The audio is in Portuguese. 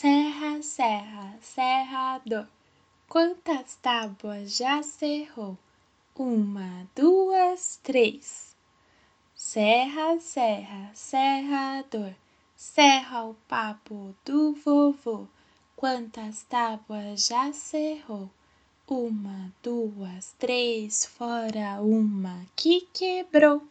Serra, serra, serrador, quantas tábuas já serrou? Uma, duas, três. Serra, serra, serrador, serra o papo do vovô, quantas tábuas já serrou? Uma, duas, três, fora uma que quebrou.